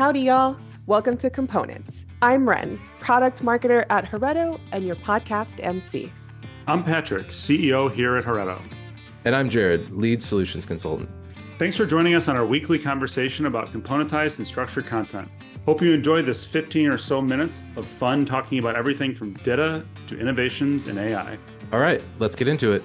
Howdy, y'all. Welcome to Components. I'm Ren, product marketer at Heretto and your podcast MC. I'm Patrick, CEO here at Heretto. And I'm Jared, lead solutions consultant. Thanks for joining us on our weekly conversation about componentized and structured content. Hope you enjoy this 15 or so minutes of fun talking about everything from data to innovations in AI. All right, let's get into it.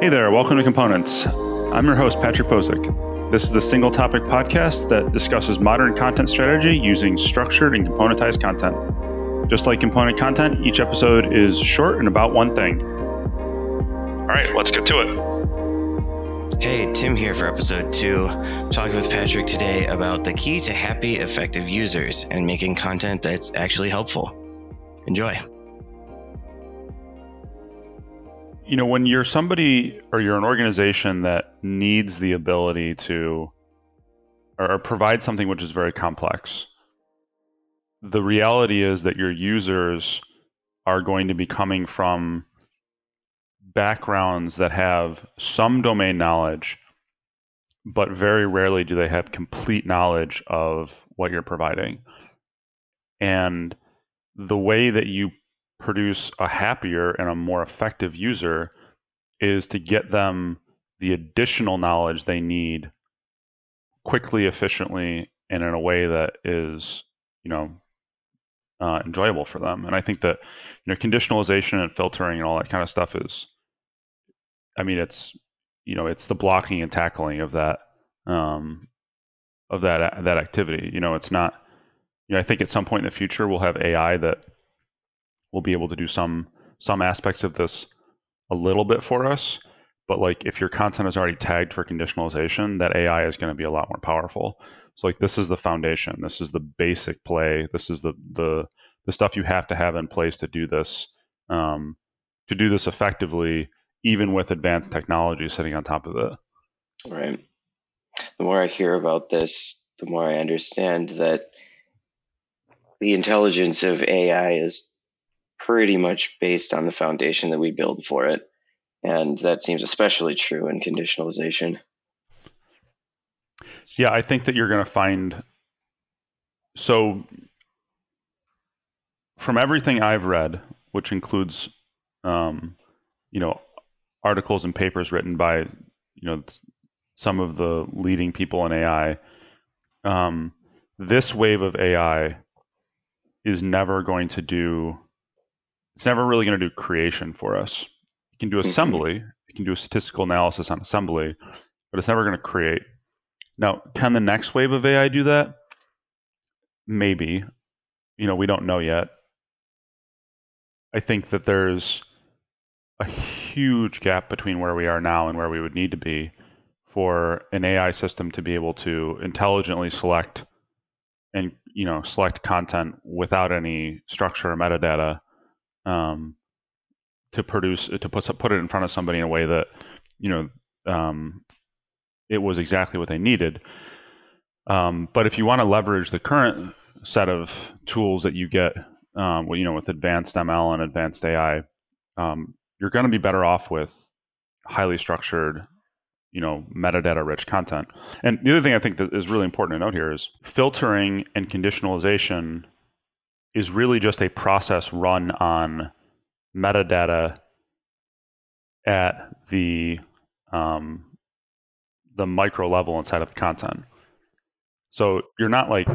Hey there, welcome to Components. I'm your host, Patrick Bosek. This is the single topic podcast that discusses modern content strategy using structured and componentized content. Just like component content, each episode is short and about one thing. All right, let's get to it. Hey, Tim here for episode two. I'm talking with Patrick today about the key to happy, effective users and making content that's actually helpful. Enjoy. You know, when you're somebody or you're an organization that needs the ability to or provide something which is very complex, the reality is that your users are going to be coming from backgrounds that have some domain knowledge, but very rarely do they have complete knowledge of what you're providing. And the way that you produce a happier and a more effective user is to get them the additional knowledge they need quickly, efficiently, and in a way that is, you know, uh, enjoyable for them. And I think that you know conditionalization and filtering and all that kind of stuff is I mean, it's you know, it's the blocking and tackling of that um, of that that activity. You know, it's not. You know, I think at some point in the future we'll have AI that will be able to do some some aspects of this a little bit for us. But like, if your content is already tagged for conditionalization, that AI is going to be a lot more powerful. So like, this is the foundation. This is the basic play. This is the the the stuff you have to have in place to do this um, to do this effectively even with advanced technology sitting on top of it. Right. The more I hear about this, the more I understand that the intelligence of AI is pretty much based on the foundation that we build for it. And that seems especially true in conditionalization. Yeah, I think that you're going to find. So, from everything I've read, which includes, um, you know, articles and papers written by you know some of the leading people in AI. Um, this wave of AI is never going to do. It's never really going to do creation for us. It can do mm-hmm. assembly. Mm-hmm. It can do a statistical analysis on assembly, but it's never going to create. Now, can the next wave of AI do that? Maybe. You know, we don't know yet. I think that there's a huge gap between where we are now and where we would need to be for an AI system to be able to intelligently select and you know select content without any structure or metadata um, to produce to put put it in front of somebody in a way that you know um, it was exactly what they needed. Um, but if you want to leverage the current set of tools that you get, um, well, you know, with advanced ML and advanced AI, um, you're going to be better off with highly structured you know metadata rich content and the other thing i think that is really important to note here is filtering and conditionalization is really just a process run on metadata at the um, the micro level inside of the content so you're not like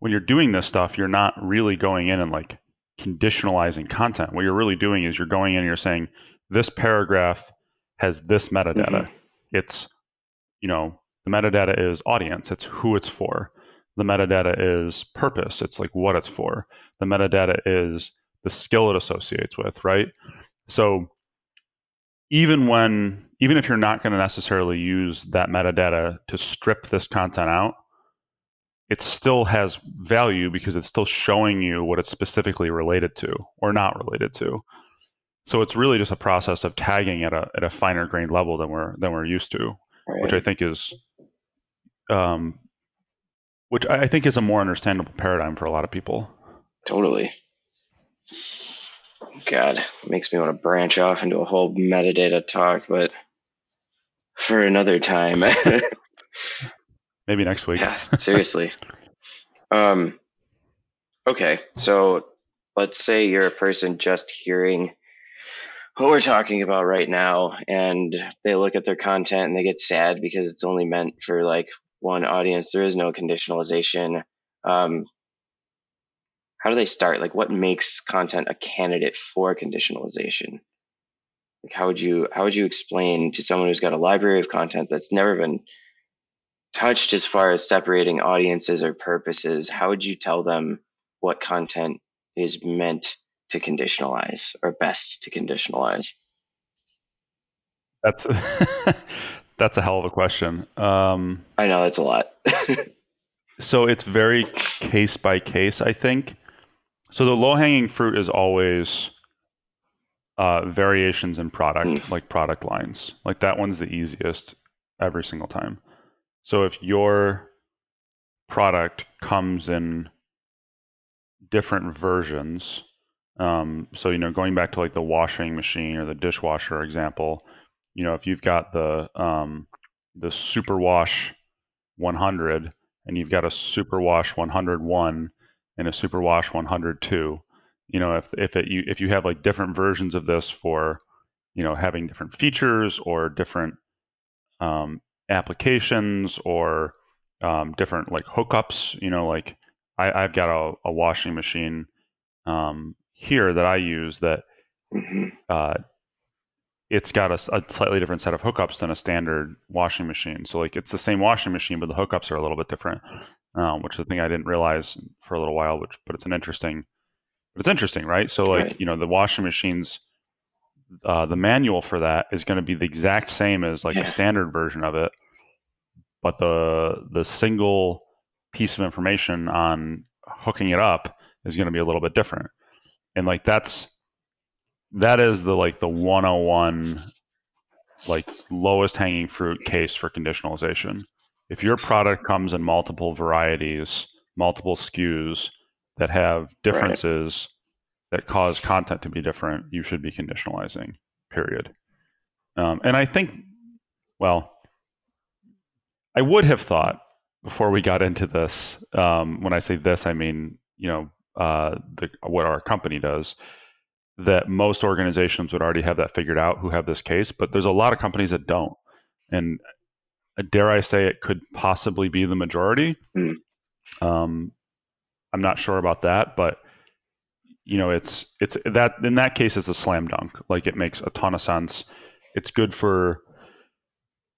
when you're doing this stuff you're not really going in and like conditionalizing content. What you're really doing is you're going in and you're saying this paragraph has this metadata. Mm-hmm. It's you know the metadata is audience. It's who it's for. The metadata is purpose. It's like what it's for. The metadata is the skill it associates with, right? So even when even if you're not going to necessarily use that metadata to strip this content out, it still has value because it's still showing you what it's specifically related to or not related to. So it's really just a process of tagging at a at a finer grained level than we're than we're used to, right. which I think is, um, which I think is a more understandable paradigm for a lot of people. Totally. God, makes me want to branch off into a whole metadata talk, but for another time. Maybe next week. Yeah, seriously. um, okay, so let's say you're a person just hearing what we're talking about right now, and they look at their content and they get sad because it's only meant for like one audience. There is no conditionalization. Um, how do they start? Like, what makes content a candidate for conditionalization? Like, how would you how would you explain to someone who's got a library of content that's never been touched as far as separating audiences or purposes, how would you tell them what content is meant to conditionalize or best to conditionalize? That's that's a hell of a question. Um, I know that's a lot. so it's very case by case, I think. So the low hanging fruit is always uh, variations in product, Mm. like product lines. Like that one's the easiest every single time. So if your product comes in different versions, um, so you know, going back to like the washing machine or the dishwasher example, you know, if you've got the um, the super wash 100 and you've got a super wash 101 and a super wash 102 you know if if it you if you have like different versions of this for you know having different features or different um, applications or um, different like hookups you know like I, i've got a, a washing machine um, here that i use that Mhm. uh, it's got a, a slightly different set of hookups than a standard washing machine. So like it's the same washing machine, but the hookups are a little bit different, um, which is the thing I didn't realize for a little while. Which, but it's an interesting, but it's interesting, right? So like Right. you know the washing machines, uh, the manual for that is going to be the exact same as like Yeah. the standard version of it, but the the single piece of information on hooking it up is going to be a little bit different, and like that's that is the like the 101 like lowest hanging fruit case for conditionalization. If your product comes in multiple varieties multiple skus that have differences that cause content to be different you should be conditionalizing period. Um, and i think well i would have thought before we got into this um, when i say this i mean you know uh, the, what our company does that most organizations would already have that figured out who have this case, but there's a lot of companies that don't. And dare I say it could possibly be the majority. Hmm. Um, I'm not sure about that, but you know, it's it's that in that case it's a slam dunk. Like it makes a ton of sense. It's good for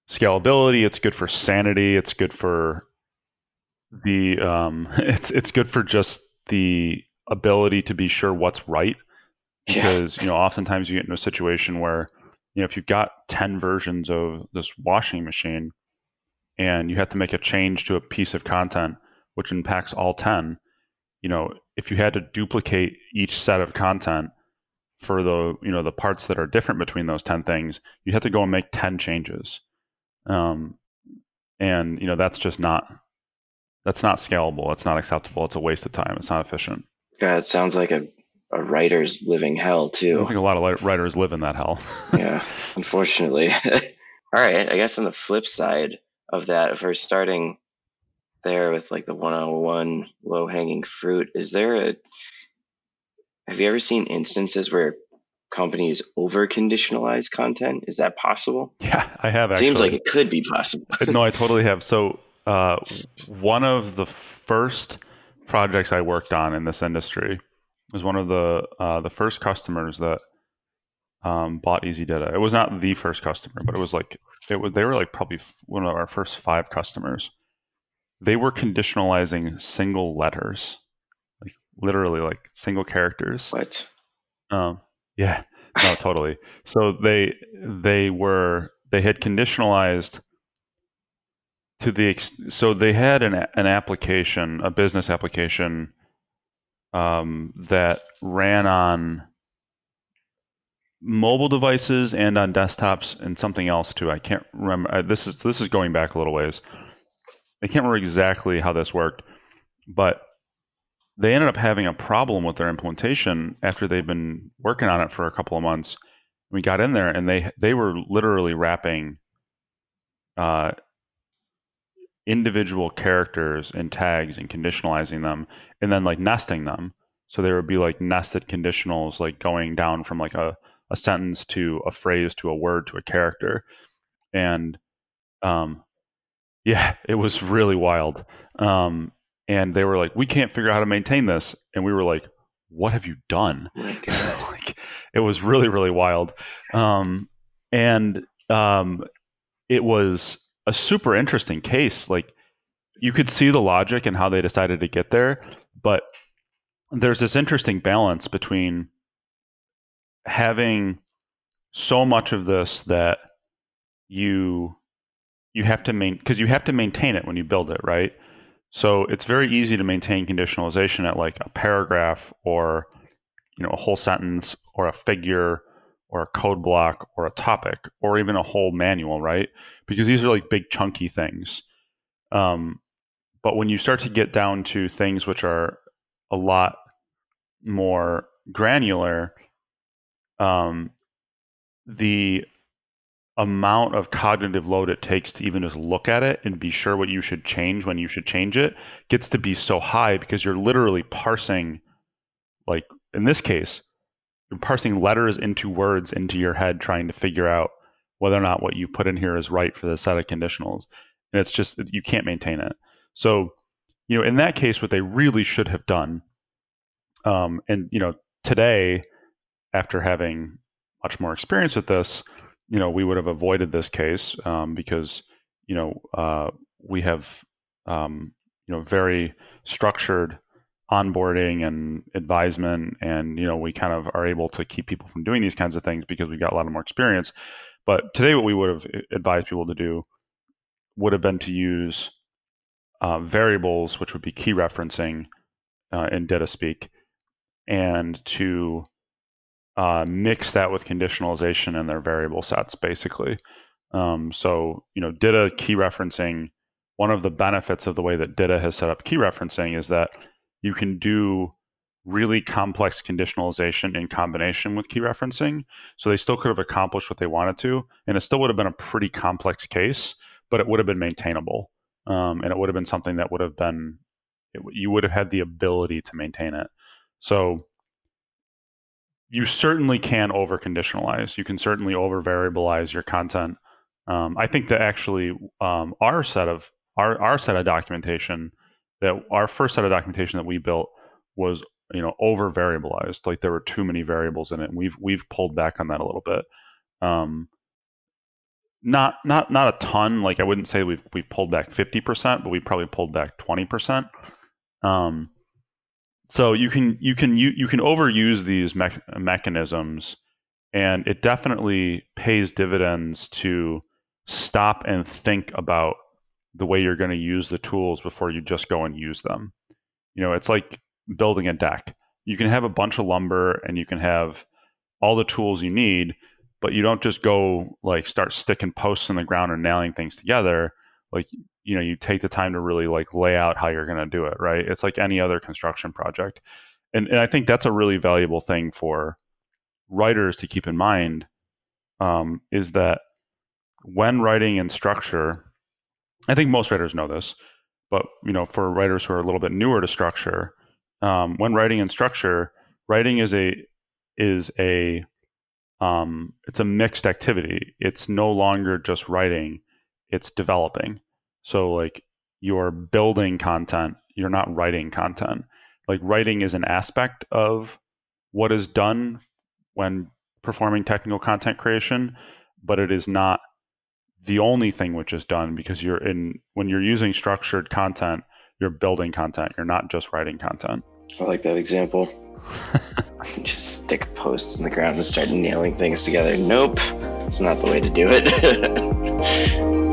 scalability. It's good for sanity. It's good for the um, it's it's good for just the ability to be sure what's right Yeah. because you know oftentimes you get into a situation where you know if you've got 10 versions of this washing machine and you have to make a change to a piece of content which impacts all 10 you know if you had to duplicate each set of content for the you know the parts that are different between those 10 things you have to go and make 10 changes. Um, and you know that's just not that's not scalable. It's not acceptable. It's a waste of time. It's not efficient. Yeah it sounds like a, a writer's living hell too. don't think a lot of writers live in that hell yeah, unfortunately. All right, I guess on the flip side of that, if we're starting there with like the 101 low hanging fruit, is there a have you ever seen instances where companies over conditionalize content? Is that possible? Yeah, I have actually. Seems like it could be possible. no, I totally have. So, uh, one of the first projects I worked on in this industry was one of the uh, the first customers that um, bought easyDITA. It was not the first customer, but it was like it was. They were like probably one of our first five customers. They were conditionalizing single letters, like literally like single characters. What? Um, yeah, no, totally. So they they were they had conditionalized to the so they had an an application, a business application um, that ran on mobile devices and on desktops and something else too. I can't remember. uh, This is this is going back a little ways. I can't remember exactly how this worked, but they ended up having a problem with their implementation after they've been working on it for a couple of months. We got in there and they they were literally wrapping uh, individual characters and tags and conditionalizing them and then like nesting them. So there would be like nested conditionals, like going down from like a, a sentence to a phrase to a word to a character. And um, yeah, it was really wild. Um, and they were like, we can't figure out how to maintain this. And we were like, what have you done? Oh like, it was really, really wild. Um, and um, it was a super interesting case. Like, you could see the logic and how they decided to get there, but there's this interesting balance between having so much of this that you you have to maintain because you have to maintain it when you build it, right? So it's very easy to maintain conditionalization at like a paragraph or you know a whole sentence or a figure or a code block or a topic or even a whole manual, right? Because these are like big chunky things. Um, but when you start to get down to things which are a lot more granular, um, the amount of cognitive load it takes to even just look at it and be sure what you should change when you should change it gets to be so high because you're literally parsing like in this case you're parsing letters into words into your head trying to figure out whether or not what you put in here is right for the set of conditionals. And it's just you can't maintain it. So you know in that case what they really should have done um, and you know today after having much more experience with this you know, we would have avoided this case um, because, you know, uh, we have, um, you know, very structured onboarding and advisement, and you know, we kind of are able to keep people from doing these kinds of things because we've got a lot of more experience. But today, what we would have advised people to do would have been to use uh, variables, which would be key referencing uh, in DITA-Speak, and to uh, mix that with conditionalization and their variable sets, basically. Um, so, you know, DITA key referencing, one of the benefits of the way that DITA has set up key referencing is that you can do really complex conditionalization in combination with key referencing. So they still could have accomplished what they wanted to, and it still would have been a pretty complex case, but it would have been maintainable. Um, and it would have been something that would have been, it, you would have had the ability to maintain it. So you certainly can over conditionalize. You can certainly over variabilize your content. Um, I think that actually um, our set of our, our set of documentation that our first set of documentation that we built was you know over variabilized. Like there were too many variables in it, and we've we've pulled back on that a little bit. Um, not not not a ton. Like I wouldn't say we've we've pulled back fifty percent, but we probably pulled back twenty percent. Um, so you can you can you, you can overuse these me- mechanisms and it definitely pays dividends to stop and think about the way you're going to use the tools before you just go and use them. You know it's like building a deck. You can have a bunch of lumber and you can have all the tools you need but you don't just go like start sticking posts in the ground or nailing things together. Like you know you take the time to really like lay out how you're going to do it right? It's like any other construction project. And, and i think that's a really valuable thing for writers to keep in mind um, is that when writing in structure i think most writers know this but you know for writers who are a little bit newer to structure um, when writing in structure writing is a is a um, it's a mixed activity it's no longer just writing it's developing. So like you're building content, you're not writing content. Like writing is an aspect of what is done when performing technical content creation, but it is not the only thing which is done because you're in when you're using structured content, you're building content. You're not just writing content. I like that example. just stick posts in the ground and start nailing things together. Nope, it's not the way to do it.